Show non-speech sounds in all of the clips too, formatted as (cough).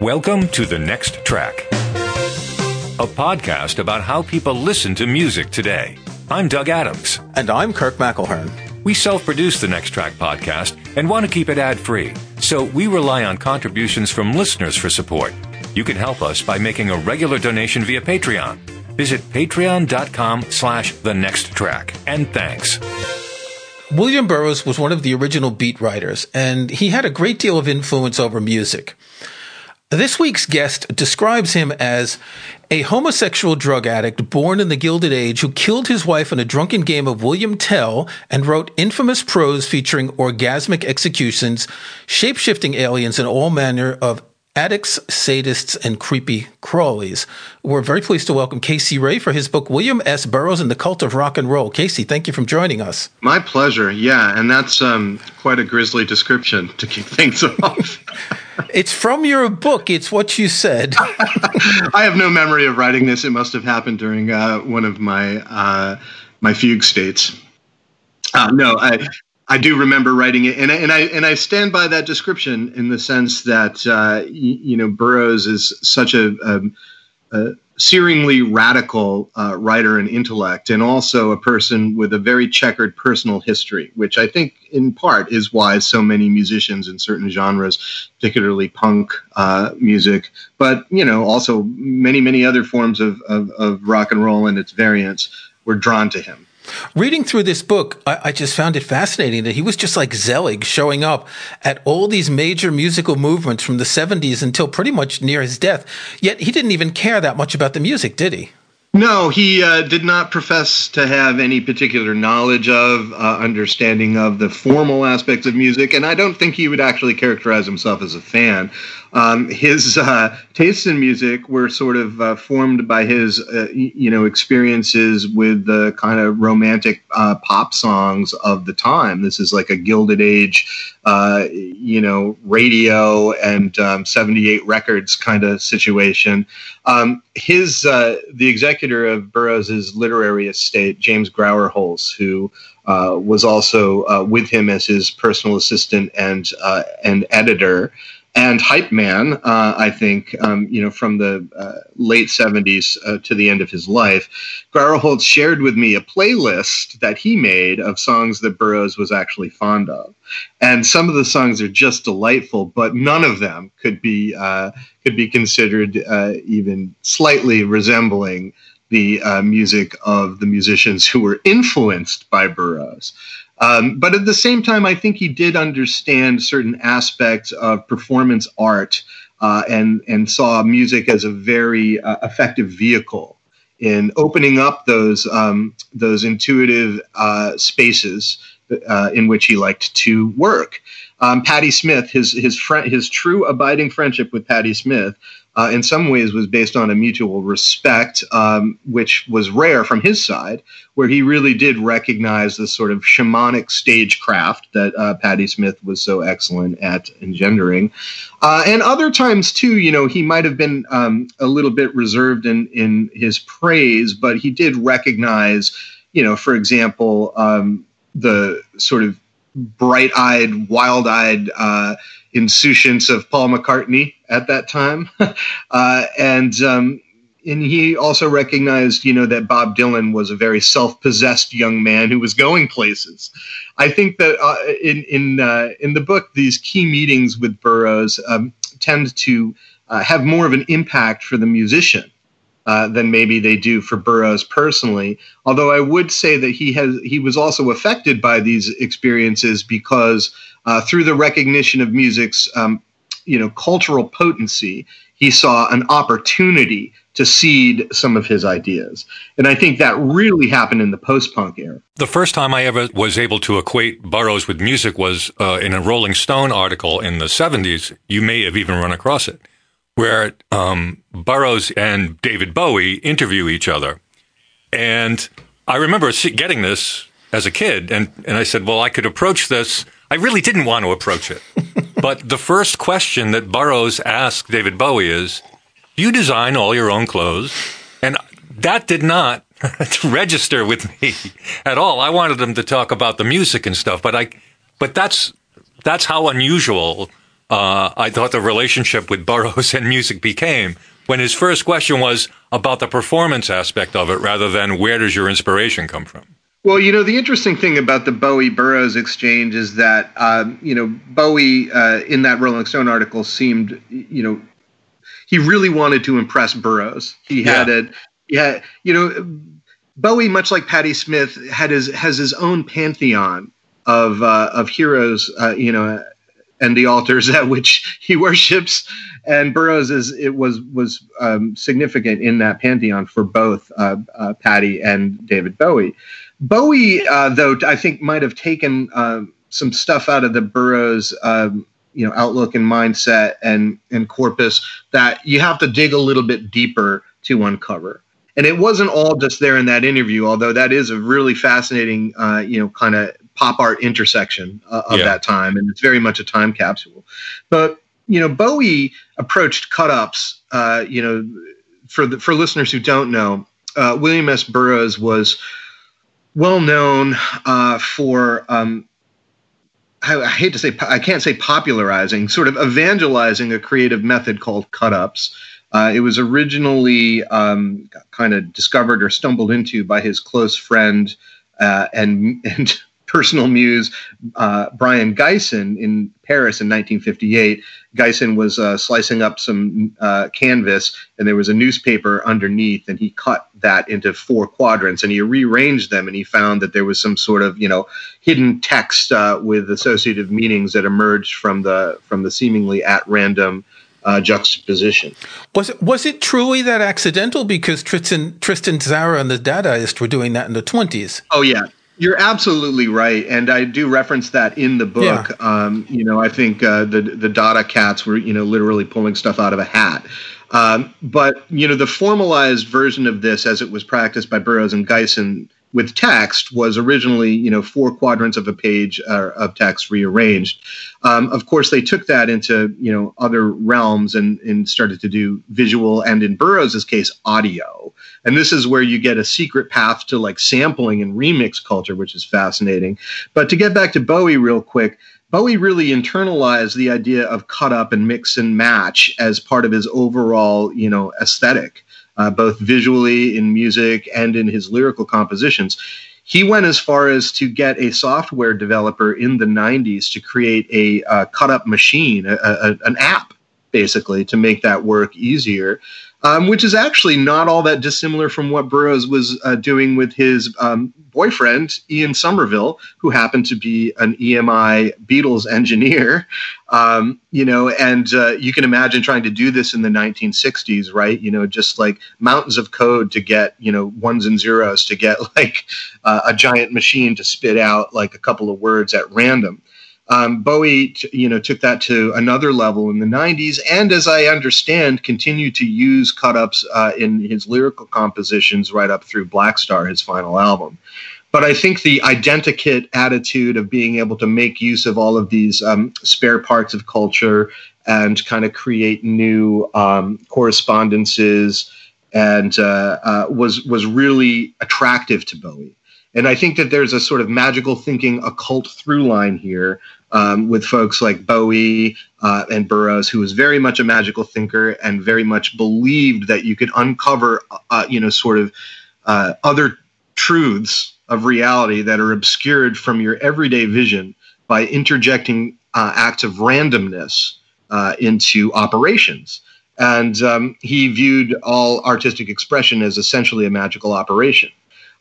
Welcome to The Next Track, a podcast about how people listen to music today. I'm Doug Adams. And I'm Kirk McElhearn. We self produce the Next Track podcast and want to keep it ad free, so we rely on contributions from listeners for support. You can help us by making a regular donation via Patreon. Visit patreon.com slash the next track. And thanks. William Burroughs was one of the original beat writers, and he had a great deal of influence over music. This week's guest describes him as a homosexual drug addict born in the Gilded Age who killed his wife in a drunken game of William Tell and wrote infamous prose featuring orgasmic executions, shape shifting aliens, and all manner of addicts, sadists, and creepy crawlies. We're very pleased to welcome Casey Rae for his book, William S. Burroughs and the Cult of Rock and Roll. Casey, thank you for joining us. My pleasure. Yeah, and that's um, quite a grisly description to kick things (laughs) off. it's from your book. It's what you said. (laughs) I have no memory of writing this. It must have happened during uh, one of my uh, my fugue states. Uh, no, I, I do remember writing it, and I, and I and I stand by that description in the sense that uh, you, you, know Burroughs is such a, a, a searingly radical uh, writer and intellect, and also a person with a very checkered personal history, which I think in part is why so many musicians in certain genres, particularly punk uh, music, but you know also many many other forms of, of, of rock and roll and its variants, were drawn to him. Reading through this book, I, I, just found it fascinating that he was just like Zelig showing up at all these major musical movements from the 70s until pretty much near his death. Yet he didn't even care that much about the music, did he? No, he uh, did not profess to have any particular knowledge of, uh, understanding of the formal aspects of music, and I don't think he would actually characterize himself as a fan. Um, his uh, tastes in music were sort of uh, formed by his, uh, you know, experiences with the kind of romantic uh, pop songs of the time. This is like a Gilded Age, uh, you know, radio and um, 78 records kind of situation. Um, his, uh, the executor of Burroughs's literary estate, James Grauerholz, who was also with him as his personal assistant and and editor and hype man, uh, I think, um, you know, from the uh, late 70s uh, to the end of his life, Grauerholz shared with me a playlist that he made of songs that Burroughs was actually fond of. And some of the songs are just delightful, but none of them could be, uh, could be considered uh, even slightly resembling the uh, music of the musicians who were influenced by Burroughs. Um, but at the same time, I think he did understand certain aspects of performance art uh, and and saw music as a very uh, effective vehicle in opening up those um, those intuitive uh, spaces uh, in which he liked to work. Um, Patti Smith, his his friend, his true abiding friendship with Patti Smith uh, in some ways was based on a mutual respect, um, which was rare from his side, where he really did recognize the sort of shamanic stagecraft that uh, Patti Smith was so excellent at engendering. Uh, and other times, too, you know, he might have been um, a little bit reserved in, in his praise, but he did recognize, you know, for example, um, the sort of bright eyed, wild eyed, uh, insouciance of Paul McCartney at that time, (laughs) uh, and um, and he also recognized, you know, that Bob Dylan was a very self-possessed young man who was going places. I think that uh, in in uh, in the book, these key meetings with Burroughs um, tend to uh, have more of an impact for the musician. Uh, than maybe they do for Burroughs personally. Although I would say that he has he was also affected by these experiences because uh, through the recognition of music's um, you know cultural potency, he saw an opportunity to seed some of his ideas. And I think that really happened in the post punk era. The first time I ever was able to equate Burroughs with music was uh, in a Rolling Stone article in the 70s. You may have even run across it, where um, Burroughs and David Bowie interview each other. And I remember getting this as a kid, and, and I said, well, I could approach this I really didn't want to approach it. (laughs) but the first question that Burroughs asked David Bowie is, Do you design all your own clothes? And that did not (laughs) register with me at all. I wanted them to talk about the music and stuff, but I, but that's, that's how unusual uh, I thought the relationship with Burroughs and music became when his first question was about the performance aspect of it rather than where does your inspiration come from? Well, you know, the interesting thing about the Bowie Burroughs exchange is that, um, you know, Bowie uh, in that Rolling Stone article seemed, you know, he really wanted to impress Burroughs. He had yeah. a, yeah, you know, Bowie, much like Patti Smith, had his has his own pantheon of uh, of heroes, uh, you know, and the altars (laughs) at which he worships. And Burroughs is it was was um, significant in that pantheon for both uh, uh Patti and David Bowie. Bowie, uh, though, I think might have taken uh, some stuff out of the Burroughs, um, you know, outlook and mindset and and corpus that you have to dig a little bit deeper to uncover. And it wasn't all just there in that interview, although that is a really fascinating, uh, you know, kind of pop art intersection uh, of yeah. that time, and it's very much a time capsule. But you know, Bowie approached cut ups. Uh, you know, for the, for listeners who don't know, uh, William S. Burroughs was well known uh, for um, I, hate to say I can't say popularizing, sort of evangelizing a creative method called cut ups. Uh, it was originally um, kind of discovered or stumbled into by his close friend uh, and and personal muse, uh, Brion Gysin, in Paris in 1958. Gysin was uh, slicing up some uh, canvas, and there was a newspaper underneath, and he cut that into four quadrants, and he rearranged them, and he found that there was some sort of you know hidden text uh, with associative meanings that emerged from the from the seemingly at random. Uh, juxtaposition. Was it was it truly that accidental? Because Tristan Tristan Tzara and the Dadaists were doing that in the twenties. Oh yeah, you're absolutely right, and I do reference that in the book. Yeah. Um, you know, I think uh, the the Dada cats were you know literally pulling stuff out of a hat. Um, but you know, the formalized version of this, as it was practiced by Burroughs and Gysin, with text was originally, you know, four quadrants of a page uh, of text rearranged. Um, of course, they took that into, you know, other realms and, and started to do visual and, in Burroughs' case, audio. And this is where you get a secret path to like sampling and remix culture, which is fascinating. But to get back to Bowie real quick, Bowie really internalized the idea of cut up and mix and match as part of his overall, you know, aesthetic uh, both visually in music and in his lyrical compositions. He went as far as to get a software developer in the 90s to create a uh, cut up machine, a, a, an app basically, to make that work easier um, which is actually not all that dissimilar from what Burroughs was uh, doing with his um, boyfriend, Ian Sommerville, who happened to be an EMI Beatles engineer. Um, you know, and uh, you can imagine trying to do this in the 1960s, right? You know, just like mountains of code to get, you know, ones and zeros to get (laughs) like uh, a giant machine to spit out like a couple of words at random. Um, Bowie, you know, took that to another level in the '90s, and as I understand, continued to use cut-ups uh, in his lyrical compositions right up through Blackstar, his final album. But I think the identikit attitude of being able to make use of all of these um, spare parts of culture and kind of create new um, correspondences and uh, uh, was was really attractive to Bowie. And I think that there's a sort of magical thinking occult through line here um, with folks like Bowie uh, and Burroughs, who was very much a magical thinker and very much believed that you could uncover, uh, you know, sort of uh, other truths of reality that are obscured from your everyday vision by interjecting uh, acts of randomness uh, into operations. And um, he viewed all artistic expression as essentially a magical operation.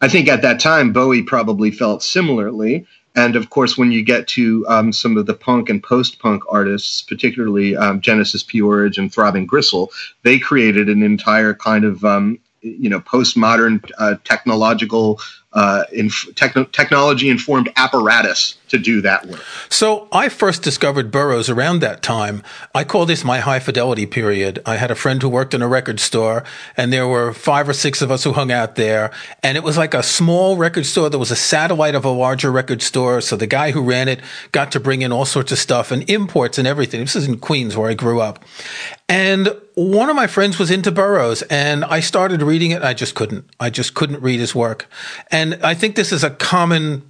I think at that time, Bowie probably felt similarly. And of course, when you get to um, some of the punk and post punk artists, particularly um, Genesis P. Orridge and Throbbing Gristle, they created an entire kind of um, you know postmodern uh, technological uh, inf- techn- technology informed apparatus to do that work. So I first discovered Burroughs around that time. I call this my high fidelity period. I had a friend who worked in a record store, and there were five or six of us who hung out there. And it was like a small record store that was a satellite of a larger record store. So the guy who ran it got to bring in all sorts of stuff and imports and everything. This is in Queens where I grew up. And one of my friends was into Burroughs, and I started reading it. I just couldn't. I just couldn't read his work. And I think this is a common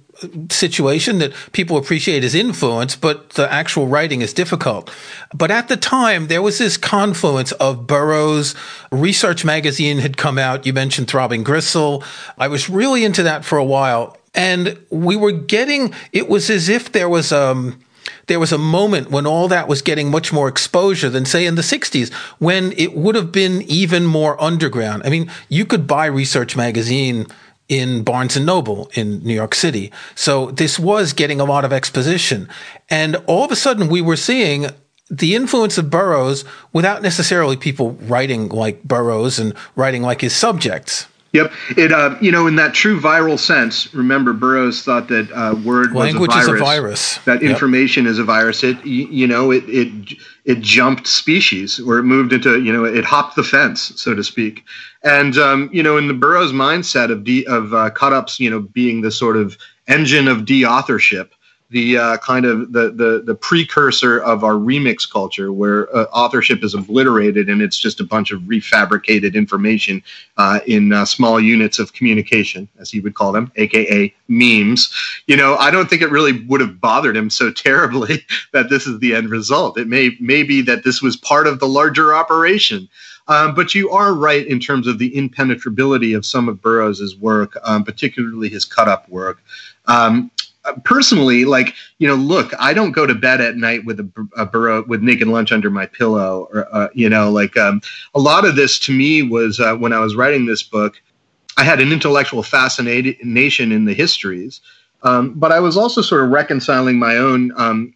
situation that people appreciate his influence, but the actual writing is difficult. But at the time, there was this confluence of Burroughs. RE/Search magazine had come out. You mentioned Throbbing Gristle. I was really into that for a while. And we were getting, it was as if there was, um, there was a moment when all that was getting much more exposure than say in the 60s when it would have been even more underground. I mean, you could buy RE/Search magazine in Barnes and Noble in New York City. So this was getting a lot of exposition. And all of a sudden we were seeing the influence of Burroughs without necessarily people writing like Burroughs and writing like his subjects. Yep. It uh, you know in that true viral sense. Remember, Burroughs thought that uh, word language was a is a virus. That yep. information is a virus. It you know it it it jumped species or it moved into you know it hopped the fence so to speak. And um, you know in the Burroughs mindset of de- of uh, cut ups you know being the sort of engine of de authorship the uh, kind of the, the the precursor of our remix culture, where uh, authorship is obliterated and it's just a bunch of refabricated information uh, in uh, small units of communication, as he would call them, aka memes. You know, I don't think it really would have bothered him so (laughs) terribly that this is the end result. It may may be that this was part of the larger operation. Um, but you are right in terms of the impenetrability of some of Burroughs's work, um, particularly his cut up work. Um, personally, like you know, look, I don't go to bed at night with a, a burrow with naked lunch under my pillow, or uh, you know, like um, a lot of this to me was uh, when I was writing this book. I had an intellectual fascination in the histories, um, but I was also sort of reconciling my own um,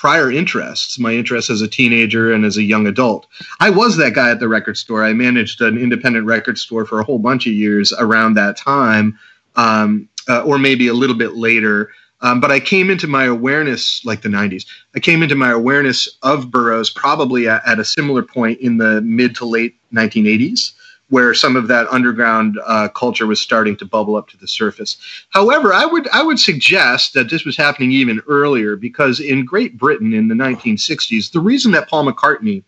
prior interests, my interests as a teenager and as a young adult. I was that guy at the record store. I managed an independent record store for a whole bunch of years around that time, um, uh, or maybe a little bit later. Um, but I came into my awareness, like the 90s, I came into my awareness of Burroughs probably at, at a similar point in the mid to late 1980s, where some of that underground uh, culture was starting to bubble up to the surface. However, I would, I would suggest that this was happening even earlier because in Great Britain in the 1960s, the reason that Paul McCartney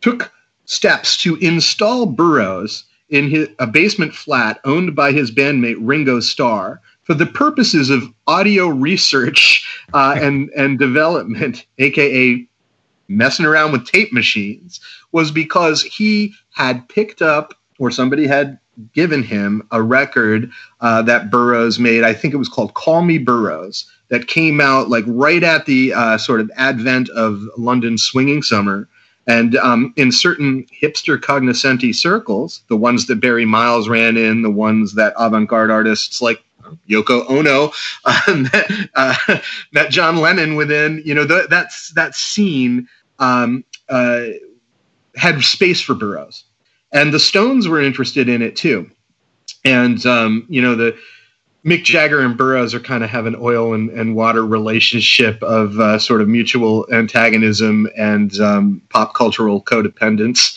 took steps to install Burroughs in his, a basement flat owned by his bandmate Ringo Starr for the purposes of audio research uh, and and development, (laughs) aka messing around with tape machines, was because he had picked up or somebody had given him a record uh, that Burroughs made. I think it was called "Call Me Burroughs." That came out like right at the uh, sort of advent of London swinging summer. And um, in certain hipster cognoscenti circles, the ones that Barry Miles ran in, the ones that avant garde artists like Yoko Ono uh, (laughs) met, uh, met, John Lennon within, you know, the, that's that scene um, uh, had space for Burroughs, and the Stones were interested in it too, and um, you know the. Mick Jagger and Burroughs are kind of have an oil and, and water relationship of uh, sort of mutual antagonism and um, pop cultural codependence.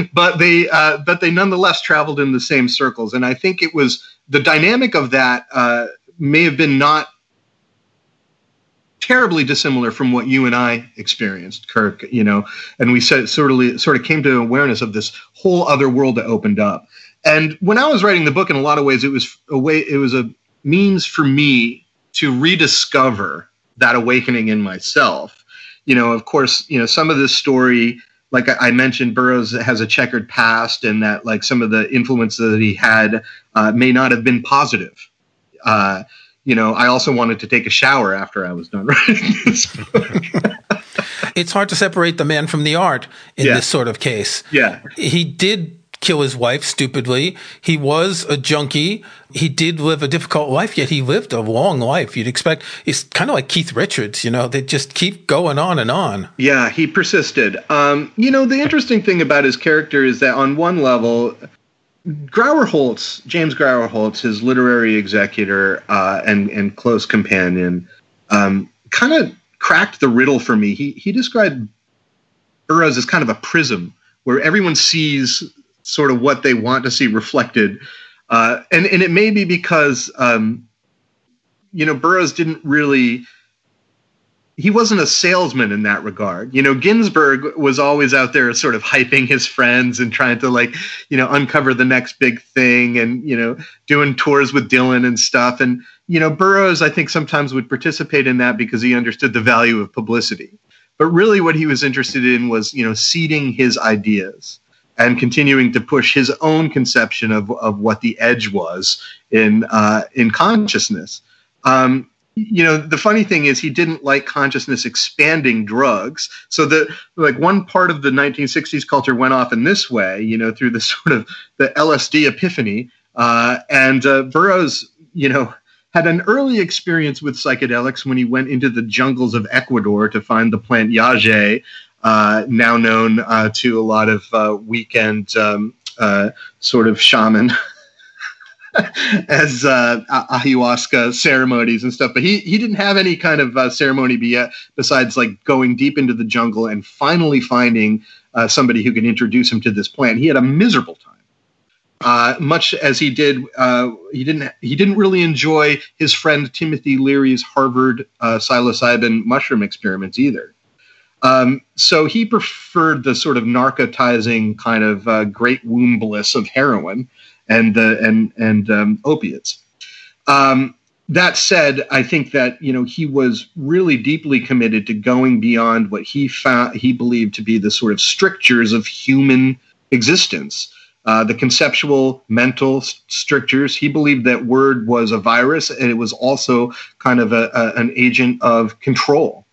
(laughs) but they uh, but they nonetheless traveled in the same circles, and I think it was the dynamic of that uh, may have been not terribly dissimilar from what you and I experienced, Kirk. You know, and we sort of sort of came to awareness of this whole other world that opened up. And when I was writing the book, in a lot of ways, it was a way, it was a means for me to rediscover that awakening in myself. You know, of course, you know some of this story like I mentioned, Burroughs has a checkered past, and that like some of the influence that he had uh, may not have been positive. Uh, you know, I also wanted to take a shower after I was done writing this book. (laughs) it's hard to separate the man from the art in yeah. this sort of case. Yeah, he did kill his wife stupidly. He was a junkie. He did live a difficult life, yet he lived a long life. You'd expect he's kind of like Keith Richards, you know, they just keep going on and on. Yeah, he persisted. Um, you know, the interesting thing about his character is that on one level, Grauerholz, James Grauerholz, his literary executor uh, and and close companion, um, kind of cracked the riddle for me. He he described Burroughs as kind of a prism where everyone sees sort of what they want to see reflected. Uh, and and it may be because um, you know Burroughs didn't really he wasn't a salesman in that regard. You know, Ginsberg was always out there sort of hyping his friends and trying to like, you know, uncover the next big thing and, you know, doing tours with Dylan and stuff. And, you know, Burroughs, I think sometimes would participate in that because he understood the value of publicity. But really, what he was interested in was, you know, seeding his ideas and continuing to push his own conception of, of what the edge was in uh, in consciousness. Um, you know, the funny thing is he didn't like consciousness expanding drugs. So the like one part of the 1960s culture went off in this way, you know, through the (laughs) sort of the LSD epiphany. Uh, and uh, Burroughs, you know, had an early experience with psychedelics when he went into the jungles of Ecuador to find the plant yaje, uh, now known uh, to a lot of uh, weekend um, uh, sort of shaman. (laughs) as uh, ayahuasca ceremonies and stuff, but he he didn't have any kind of uh, ceremony be, besides like going deep into the jungle and finally finding somebody who could introduce him to this plant. He had a miserable time uh, much as he did, uh, he didn't he didn't really enjoy his friend Timothy Leary's Harvard uh, psilocybin mushroom experiments either. Um, so he preferred the sort of narcotizing kind of uh, great womb bliss of heroin and and and um, opiates. Um, that said, I think that you know he was really deeply committed to going beyond what he found he believed to be the sort of strictures of human existence uh, the conceptual mental strictures. He believed that word was a virus and it was also kind of a, a, an agent of control.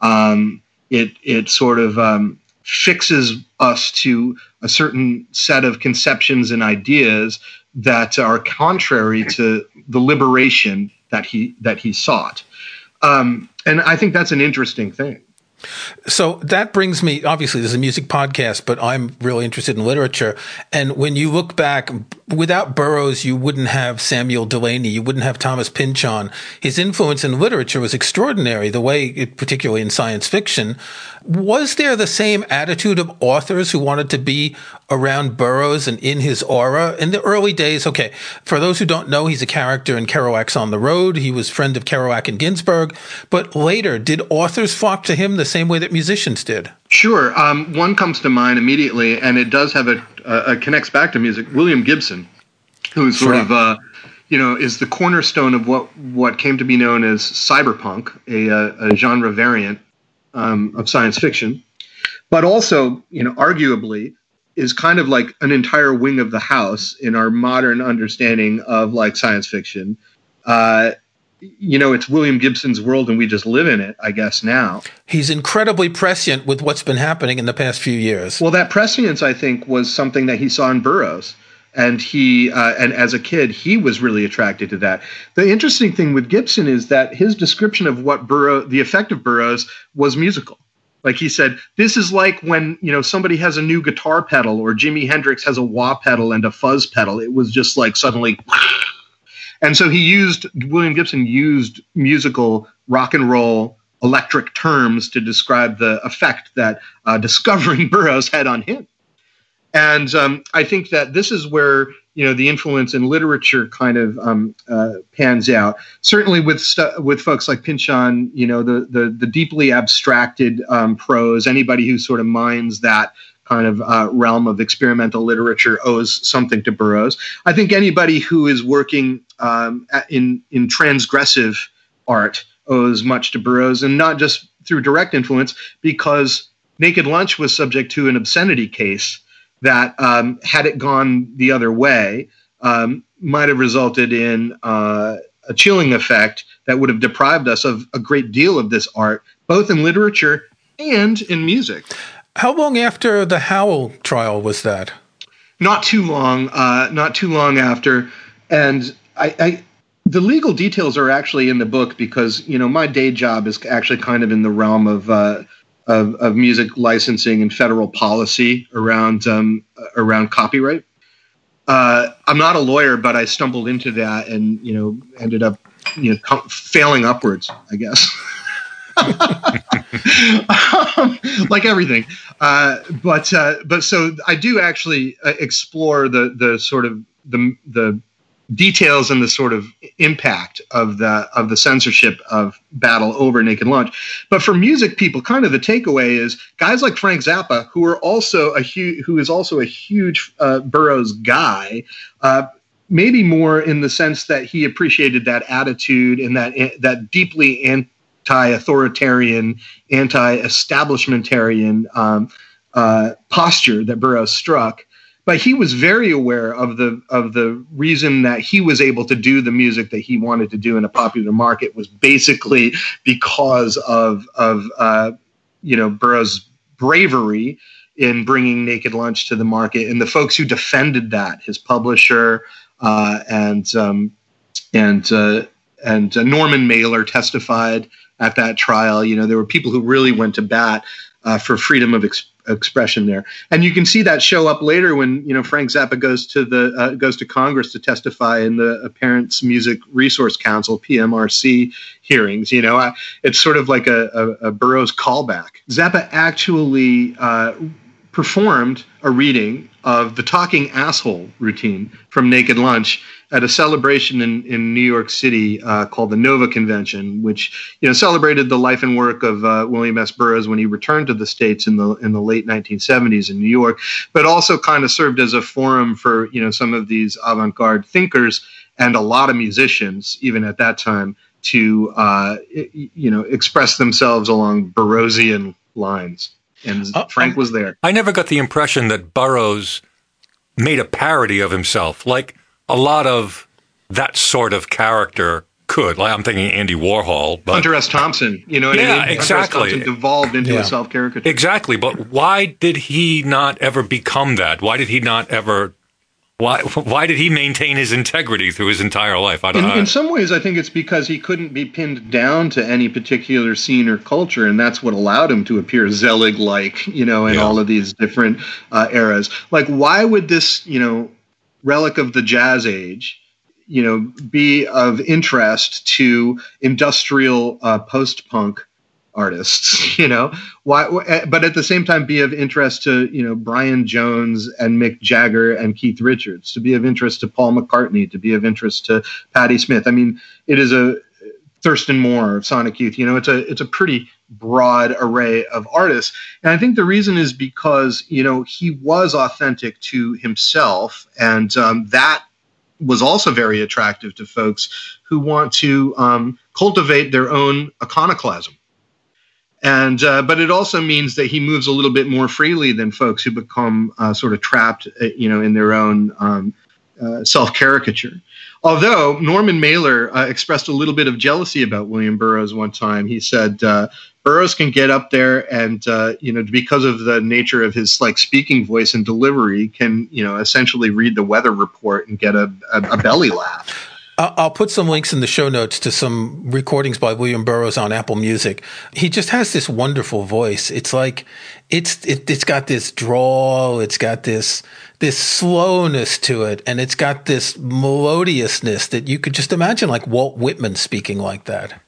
Um, it, it sort of um, fixes us to a certain set of conceptions and ideas that are contrary to the liberation that he that he sought. Um, and I think that's an interesting thing. So that brings me, obviously, there's a music podcast, but I'm really interested in literature. And when you look back, without Burroughs, you wouldn't have Samuel Delany, you wouldn't have Thomas Pynchon. His influence in literature was extraordinary, the way, it, particularly in science fiction. Was there the same attitude of authors who wanted to be around Burroughs and in his aura in the early days? Okay, for those who don't know, he's a character in Kerouac's On the Road. He was friend of Kerouac and Ginsberg. But later, did authors flock to him the same way that musicians did? Sure. Um, one comes to mind immediately, and it does have a, connects back to music. William Gibson, who is sort sure. of uh, you know, is the cornerstone of what what came to be known as cyberpunk, a, a genre variant um, of science fiction, but also, you know, arguably is kind of like an entire wing of the house in our modern understanding of like science fiction. Uh, you know, it's William Gibson's world and we just live in it, I guess, now. He's incredibly prescient with what's been happening in the past few years. Well, that prescience, I think, was something that he saw in Burroughs. And he, uh, and as a kid, he was really attracted to that. The interesting thing with Gibson is that his description of what Burroughs, the effect of Burroughs, was musical. Like he said, this is like when you know somebody has a new guitar pedal, or Jimi Hendrix has a wah pedal and a fuzz pedal. It was just like suddenly, (laughs) and so he used William Gibson used musical rock and roll electric terms to describe the effect that uh, discovering (laughs) Burroughs had on him. And um, I think that this is where you know the influence in literature kind of um, uh, pans out. Certainly with stu- with folks like Pynchon, you know the the, the deeply abstracted um, prose. Anybody who sort of minds that kind of uh, realm of experimental literature owes something to Burroughs. I think anybody who is working um, in in transgressive art owes much to Burroughs, and not just through direct influence, because Naked Lunch was subject to an obscenity case that um, had it gone the other way um, might have resulted in uh, a chilling effect that would have deprived us of a great deal of this art, both in literature and in music. How long after the Howl trial was that? Not too long. Uh, not too long after, and I, I the legal details are actually in the book because you know my day job is actually kind of in the realm of uh, of, of music licensing and federal policy around um, around copyright. Uh, I'm not a lawyer, but I stumbled into that and you know ended up you know failing upwards, I guess. (laughs) um, like everything, uh, but uh, but so I do actually uh, explore the the sort of the the details and the sort of impact of the of the censorship of battle over naked lunch. But for music people kind of the takeaway is guys like frank zappa who are also a huge who is also a huge uh, burroughs guy uh, maybe more in the sense that he appreciated that attitude and that that deeply anti-authoritarian, anti-establishmentarian um, uh, posture that Burroughs struck. But he was very aware of the of the reason that he was able to do the music that he wanted to do in a popular market was basically because of of uh, you know Burroughs' bravery in bringing Naked Lunch to the market, and the folks who defended that, his publisher uh, and um, and uh, and uh, Norman Mailer testified at that trial. You know, there were people who really went to bat uh, for freedom of expression expression there. And you can see that show up later when you know Frank Zappa goes to the uh, goes to Congress to testify in the Parents Music Resource Council (PMRC) hearings. You know, I, it's sort of like a, a, a Burroughs callback. Zappa actually uh, performed a reading of the Talking Asshole routine from Naked Lunch at a celebration in, in New York City uh, called the Nova Convention, which you know celebrated the life and work of uh, William S. Burroughs when he returned to the states in the in the late 1970s in New York, but also kind of served as a forum for you know some of these avant-garde thinkers and a lot of musicians, even at that time, to uh, you know express themselves along Burroughsian lines. And uh, Frank was there. I never got the impression that Burroughs made a parody of himself, like a lot of that sort of character could. Like I'm thinking Andy Warhol, but Hunter S. Thompson. You know, yeah, I mean? exactly. Hunter S. devolved into yeah. a self caricature. Exactly, but why did he not ever become that? Why did he not ever? Why, why did he maintain his integrity through his entire life? I don't in, in some ways, I think it's because he couldn't be pinned down to any particular scene or culture, and that's what allowed him to appear Zelig-like, you know, in yeah. all of these different uh, eras. Like, why would this, you know, relic of the jazz age, you know, be of interest to industrial uh, post-punk artists, (laughs) you know, why, eh, but at the same time be of interest to, you know, Brian Jones and Mick Jagger and Keith Richards, to be of interest to Paul McCartney, to be of interest to Patti Smith. I mean, it is a Thurston Moore of Sonic Youth. You know, it's a it's a pretty broad array of artists, and I think the reason is because you know he was authentic to himself, and um, that was also very attractive to folks who want to um, cultivate their own iconoclasm. And uh, but it also means that he moves a little bit more freely than folks who become uh, sort of trapped, uh, you know, in their own um, uh, self caricature. Although Norman Mailer uh, expressed a little bit of jealousy about William Burroughs one time, he said uh, Burroughs can get up there and uh, you know because of the nature of his like speaking voice and delivery, can you know essentially read the weather report and get a, a, a belly laugh. I'll put some links in the show notes to some recordings by William Burroughs on Apple Music. He just has this wonderful voice. It's like it's it, has got this drawl. It's got this this slowness to it, and it's got this melodiousness that you could just imagine like Walt Whitman speaking like that.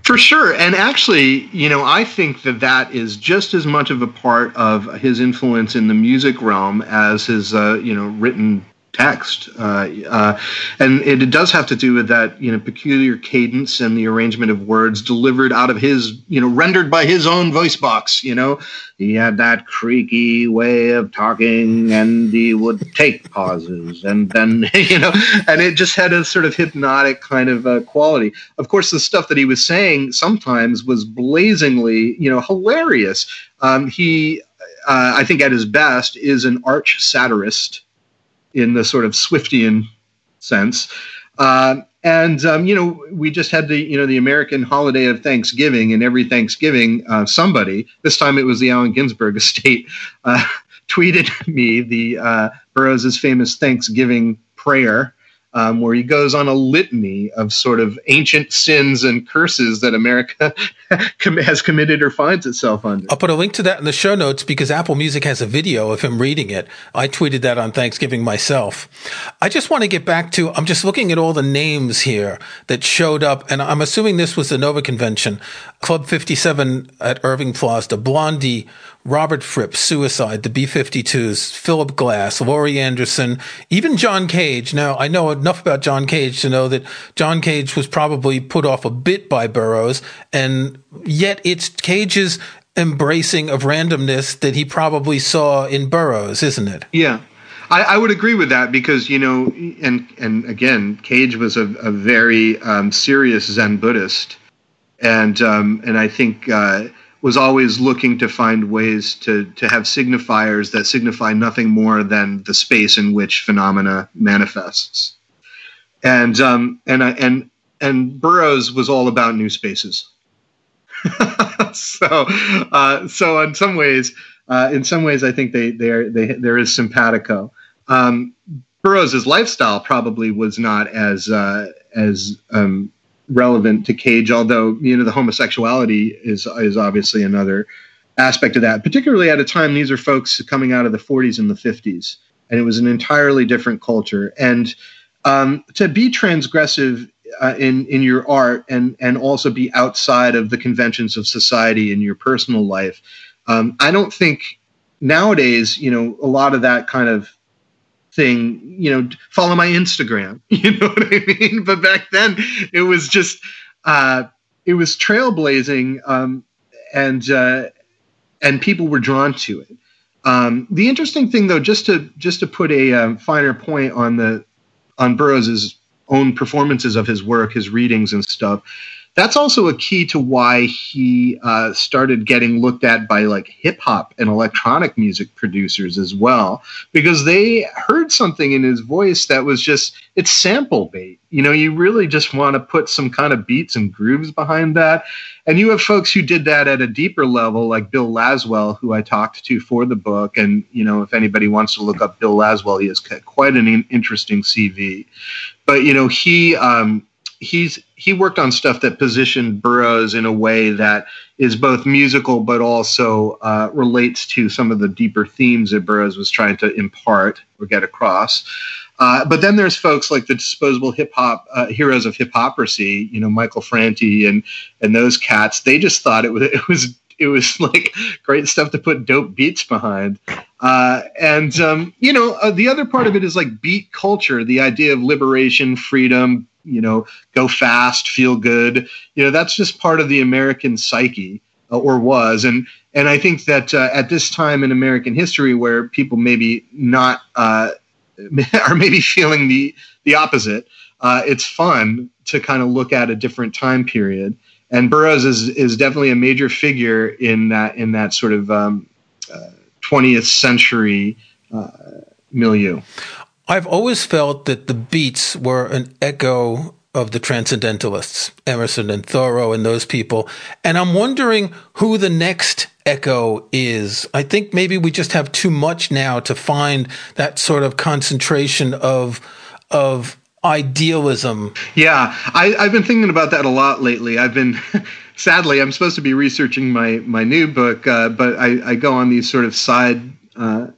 (laughs) For sure, and actually, you know, I think that that is just as much of a part of his influence in the music realm as his, uh, you know, written text. Uh, uh, and it, it, does have to do with that, you know, peculiar cadence and the arrangement of words delivered out of his, you know, rendered by his own voice box. You know, he had that creaky way of talking, and he would take pauses, and then, (laughs) you know, and it just had a sort of hypnotic kind of uh, quality. Of course, the stuff that he was saying sometimes was blazingly, you know, hilarious. Um, he, uh, I think, at his best, is an arch satirist in the sort of Swiftian sense. Uh, and um, you know, we just had the you know the American holiday of Thanksgiving, and every Thanksgiving, uh, somebody this time it was the Allen Ginsberg (laughs) estate uh, tweeted me the uh, Burroughs's famous Thanksgiving prayer um, where he goes on a litany of sort of ancient sins and curses that America (laughs) has committed or finds itself under. I'll put a link to that in the show notes because Apple Music has a video of him reading it. I tweeted that on Thanksgiving myself. I just want to get back to, I'm just looking at all the names here that showed up, and I'm assuming this was the Nova Convention. Club 57 at Irving Plaza, Blondie, Robert Fripp, Suicide, the B 52s, Philip Glass, Laurie Anderson, even John Cage. Now, I know enough about John Cage to know that John Cage was probably put off a bit by Burroughs, and yet it's Cage's embracing of randomness that he probably saw in Burroughs, isn't it? Yeah. I, I, would agree with that because you know, and and again, Cage was a, a very um, serious Zen Buddhist, and um, and I think uh, was always looking to find ways to to have signifiers that signify nothing more than the space in which phenomena manifests, and um, and and and Burroughs was all about new spaces. (laughs) so uh, so in some ways uh, in some ways, I think they, they, they there is simpatico. Um, Burroughs' lifestyle probably was not as uh, as um, relevant to Cage, although you know the homosexuality is is obviously another aspect of that. Particularly at a time, these are folks coming out of the 40s and the 50s, and it was an entirely different culture. And um, to be transgressive uh, in in your art and and also be outside of the conventions of society in your personal life um, I don't think nowadays, you know, a lot of that kind of thing, you know, follow my Instagram, (laughs) you know what I mean? But back then it was just, uh, it was trailblazing, um, and, uh, and people were drawn to it. Um, the interesting thing though, just to, just to put a um, finer point on the, on Burroughs's own performances of his work, his readings and stuff, that's also a key to why he uh, started getting looked at by like hip hop and electronic music producers as well, because they heard something in his voice that was just it's sample bait. You know, you really just want to put some kind of beats and grooves behind that. And you have folks who did that at a deeper level, like Bill Laswell, who I talked to for the book. And, you know, if anybody wants to look up Bill Laswell, he has quite an interesting CV. But, you know, he, um, he's he worked on stuff that positioned Burroughs in a way that is both musical but also uh, relates to some of the deeper themes that Burroughs was trying to impart or get across. Uh, but then there's folks like the disposable hip hop uh, heroes of hypocrisy, you know, Michael Franti and and those cats. They just thought it was it was it was like great stuff to put dope beats behind. Uh, and um, you know, uh, the other part of it is like beat culture, the idea of liberation, freedom, you know, go fast, feel good. You know, that's just part of the American psyche, uh, or was. And and I think that uh, at this time in American history, where people maybe not uh, (laughs) are maybe feeling the the opposite, uh, it's fun to kind of look at a different time period. And Burroughs is is definitely a major figure in that in that sort of um, 20th uh, century uh, milieu. I've always felt that the beats were an echo of the transcendentalists, Emerson and Thoreau and those people. And I'm wondering who the next echo is. I think maybe we just have too much now to find that sort of concentration of of idealism. Yeah, I, have been thinking about that a lot lately. I've been, (laughs) sadly, I'm supposed to be researching my my new book, uh, but I, I, go on these sort of side uh,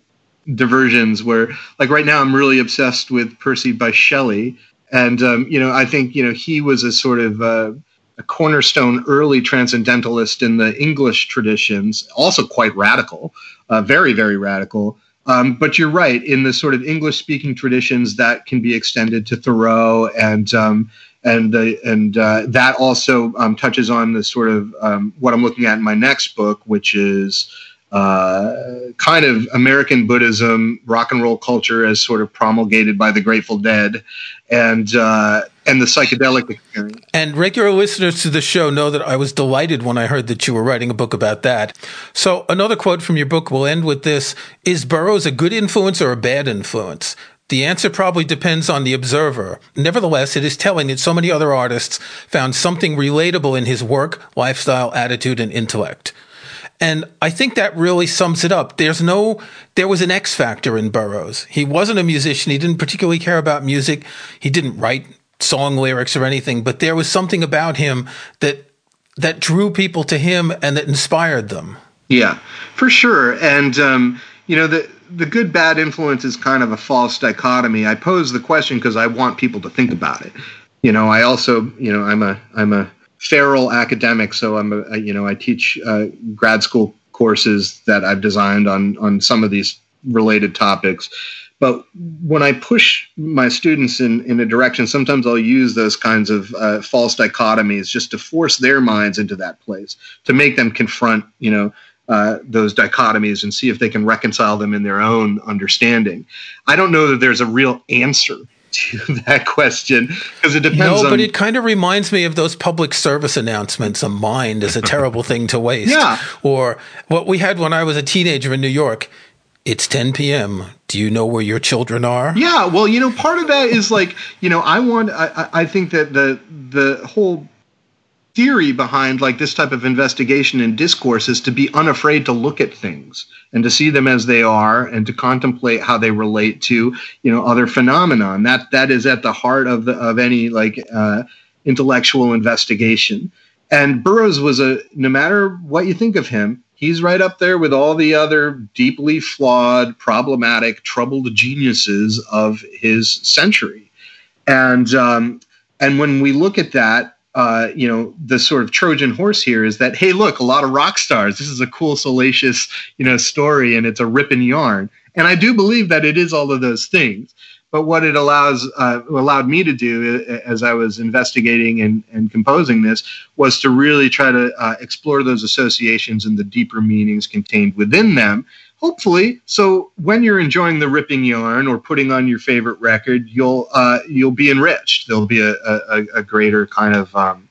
diversions where like right now I'm really obsessed with Percy Bysshe Shelley. And, um, you know, I think, you know, he was a sort of uh, a cornerstone early transcendentalist in the English traditions, also quite radical, uh, very, very radical. Um, but you're right, in the sort of English speaking traditions that can be extended to Thoreau and, um, and the, and uh, that also um, touches on the sort of um, what I'm looking at in my next book, which is uh, kind of American Buddhism, rock and roll culture as sort of promulgated by the Grateful Dead, and uh, and the psychedelic experience. And regular listeners to the show know that I was delighted when I heard that you were writing a book about that. So another quote from your book will end with this: "Is Burroughs a good influence or a bad influence?" The answer probably depends on the observer. Nevertheless, it is telling that so many other artists found something relatable in his work, lifestyle, attitude, and intellect. And I think that really sums it up. There's no, there was an X factor in Burroughs. He wasn't a musician. He didn't particularly care about music. He didn't write song lyrics or anything, but there was something about him that, that drew people to him and that inspired them. Yeah, for sure. And, um, you know, the, the good bad influence is kind of a false dichotomy. I pose the question because I want people to think about it. You know, I also, you know, I'm a, I'm a, feral academic, so I'm a, you know I teach uh, grad school courses that I've designed on on some of these related topics. But when I push my students in, in a direction, sometimes I'll use those kinds of uh, false dichotomies just to force their minds into that place, to make them confront, you know, uh, those dichotomies and see if they can reconcile them in their own understanding. I don't know that there's a real answer to (laughs) that question because it depends. No, on, but it kind of reminds me of those public service announcements. A mind is a terrible thing to waste. Yeah. Or what we had when I was a teenager in New York. It's 10 p.m. Do you know where your children are? Yeah. Well, you know, part of that is like, you know, I want. I, I think that the the whole theory behind like this type of investigation and discourse is to be unafraid to look at things and to see them as they are and to contemplate how they relate to you know other phenomenon that that is at the heart of the of any like uh, intellectual investigation. And burroughs was a no matter what you think of him he's right up there with all the other deeply flawed problematic troubled geniuses of his century. And um, and when we look at that uh, you know, the sort of Trojan horse here is that, hey, look, a lot of rock stars. This is a cool, salacious, you know, story, and it's a ripping yarn. And I do believe that it is all of those things. But what it allows uh, allowed me to do uh, as I was investigating and, and composing this was to really try to uh, explore those associations and the deeper meanings contained within them hopefully so when you're enjoying the ripping yarn or putting on your favorite record you'll uh, you'll be enriched. There'll be a, a, a greater kind of um,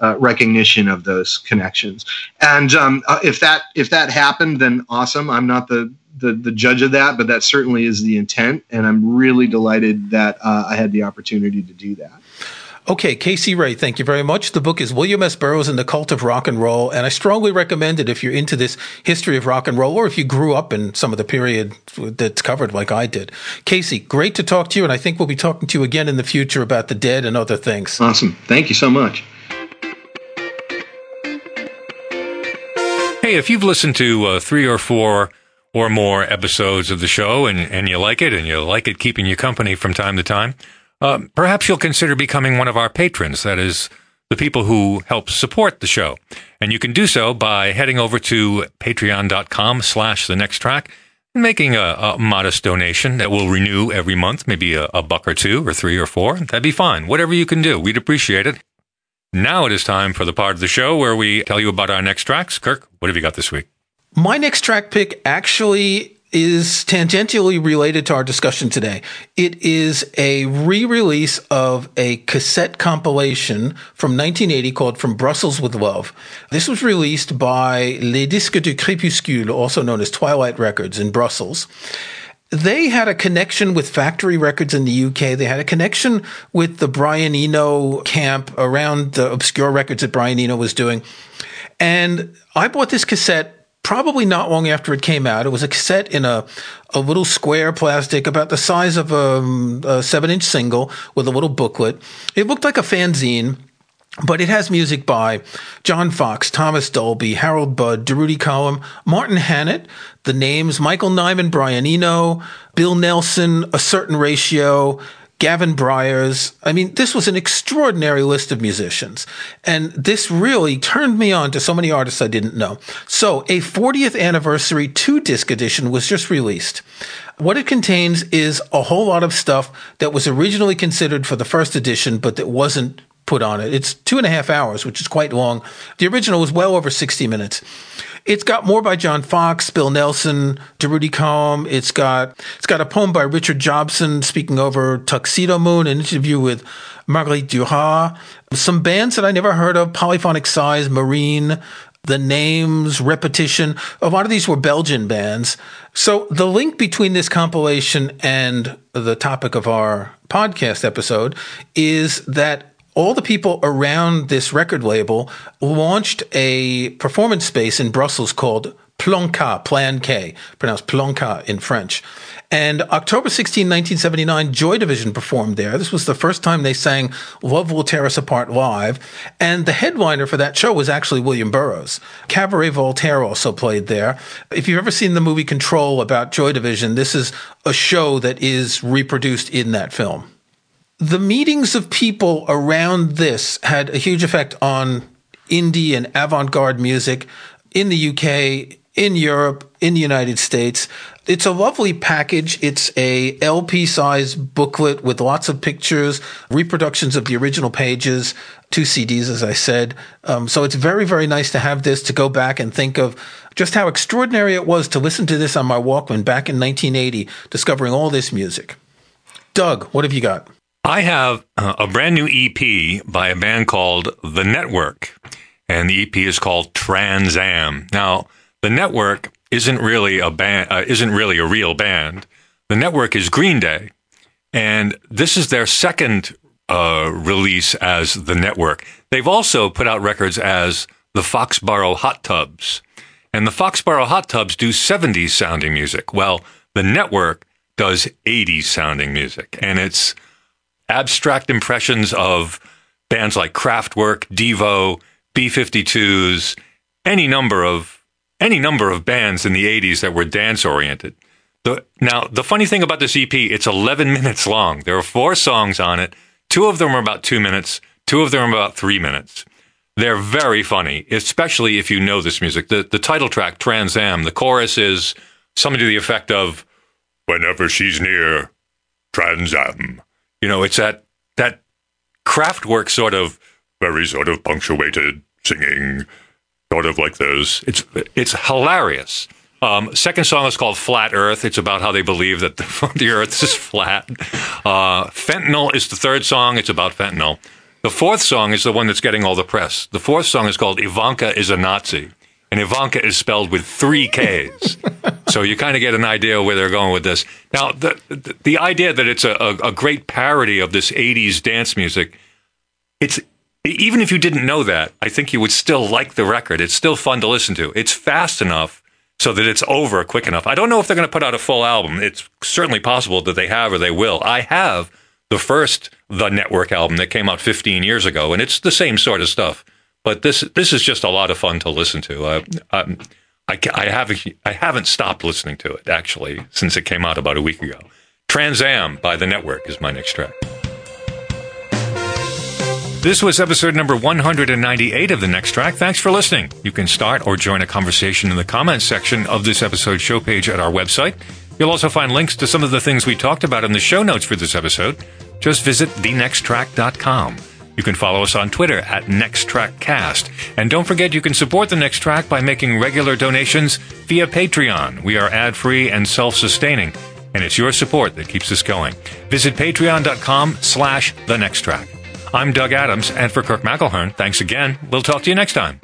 uh, recognition of those connections. And um, uh, if that if that happened then awesome. I'm not the, the the judge of that but that certainly is the intent and i'm really delighted that uh, i had the opportunity to do that Okay, Casey Rae, thank you very much. The book is William S. Burroughs and the Cult of Rock and Roll, and I strongly recommend it if you're into this history of rock and roll or if you grew up in some of the period that's covered like I did. Casey, great to talk to you, and I think we'll be talking to you again in the future about the dead and other things. Awesome. Thank you so much. Hey, if you've listened to uh, three or four or more episodes of the show and, and you like it and you like it keeping you company from time to time, uh, perhaps you'll consider becoming one of our patrons. That is, the people who help support the show. And you can do so by heading over to patreon.com slash the next track and making a, a, modest donation that will renew every month, maybe a, a buck or two or three or four. That'd be fine. Whatever you can do, we'd appreciate it. Now it is time for the part of the show where we tell you about our next tracks. Kirk, what have you got this week? My next track pick actually is tangentially related to our discussion today. It is a re-release of a cassette compilation from 1980 called From Brussels with Love. This was released by Les Disques du Crépuscule, also known as Twilight Records in Brussels. They had a connection with Factory Records in the UK. They had a connection with the Brian Eno camp around the obscure records that Brian Eno was doing. And I bought this cassette probably not long after it came out. It was a cassette in a, a little square plastic about the size of um, a, a seven inch single with a little booklet. It looked like a fanzine. But it has music by John Foxx, Thomas Dolby, Harold Budd, Durutti Column, Martin Hannett, the names Michael Nyman, Brian Eno, Bill Nelson, A Certain Ratio, Gavin Bryars. I mean, this was an extraordinary list of musicians. And this really turned me on to so many artists I didn't know. So a 40th anniversary two disc edition was just released. What it contains is a whole lot of stuff that was originally considered for the first edition, but that wasn't put on it. It's two and a half hours, which is quite long. The original was well over 60 minutes. It's got more by John Foxx, Bill Nelson, Durutti Column. It's got it's got a poem by Richard Jobson speaking over Tuxedomoon, an interview with Marguerite Duras, some bands that I never heard of, Polyphonic Size, Marine, the names, repetition. A lot of these were Belgian bands. So the link between this compilation and the topic of our podcast episode is that all the people around this record label launched a performance space in Brussels called Plan K, Plan K, pronounced Plan K in French. And October 16, 1979, Joy Division performed there. This was the first time they sang Love Will Tear Us Apart live. And the headliner for that show was actually William Burroughs. Cabaret Voltaire also played there. If you've ever seen the movie Control about Joy Division, this is a show that is reproduced in that film the meetings of people around this had a huge effect on indie and avant garde music in the UK, in Europe, in the United States. It's a lovely package. It's a LP size booklet with lots of pictures, reproductions of the original pages. two CDs, as I said. Um, so it's very, very nice to have this to go back and think of just how extraordinary it was to listen to this on my Walkman back in 1980, discovering all this music. Doug, what have you got? I have uh, a brand new EP by a band called The Network, and the EP is called Trans Am. Now, The Network isn't really a band, uh, isn't really a real band. The Network is Green Day, and this is their second uh, release as The Network. They've also put out records as the Foxboro Hot Tubs, and the Foxboro Hot Tubs do 70s sounding music. Well, The Network does 80s sounding music, and it's abstract impressions of bands like Kraftwerk, Devo, B52s, any number of any number of bands in the 80s that were dance oriented. The, now, the funny thing about this EP, it's 11 (laughs) minutes long. There are four songs on it. Two of them are about two minutes. Two of them are about three minutes. They're very funny, especially if you know this music. The, the title track, Trans Am, the chorus is something to the effect of, Whenever she's near, Trans Am. You know, it's that that Kraftwerk sort of very sort of punctuated singing, sort of like this. It's it's hilarious. Um, second song is called Flat Earth. It's about how they believe that the, (laughs) the Earth is flat. Uh, fentanyl is the third song. It's about fentanyl. The fourth song is the one that's getting all the press. The fourth song is called Ivanka is a Nazi. And Ivanka is spelled with three Ks. so you kind of get an idea where they're going with this. Now, the, the, the idea that it's a, a, a great parody of this 80s dance music, it's even if you didn't know that, I think you would still like the record. It's still fun to listen to. It's fast enough so that it's over quick enough. I don't know if they're going to put out a full album. It's certainly possible that they have or they will. I have the first The Network album that came out 15 years ago, and it's the same sort of stuff. But this this is just a lot of fun to listen to. Uh, I, I, I, haven't I haven't stopped listening to it actually since it came out about a week ago. Trans Am by The Network is my next track. This was episode number 198 of the next track. Thanks for listening. You can start or join a conversation in the comments section of this episode show page at our website. You'll also find links to some of the things we talked about in the show notes for this episode. Just visit thenexttrack.com. You can follow us on Twitter at NextTrackCast. And don't forget you can support the Next Track by making regular donations via Patreon. We are ad-free and self-sustaining, and it's your support that keeps us going. Visit patreon.com slash the next track. I'm Doug Adams, and for Kirk McElhearn, thanks again. We'll talk to you next time.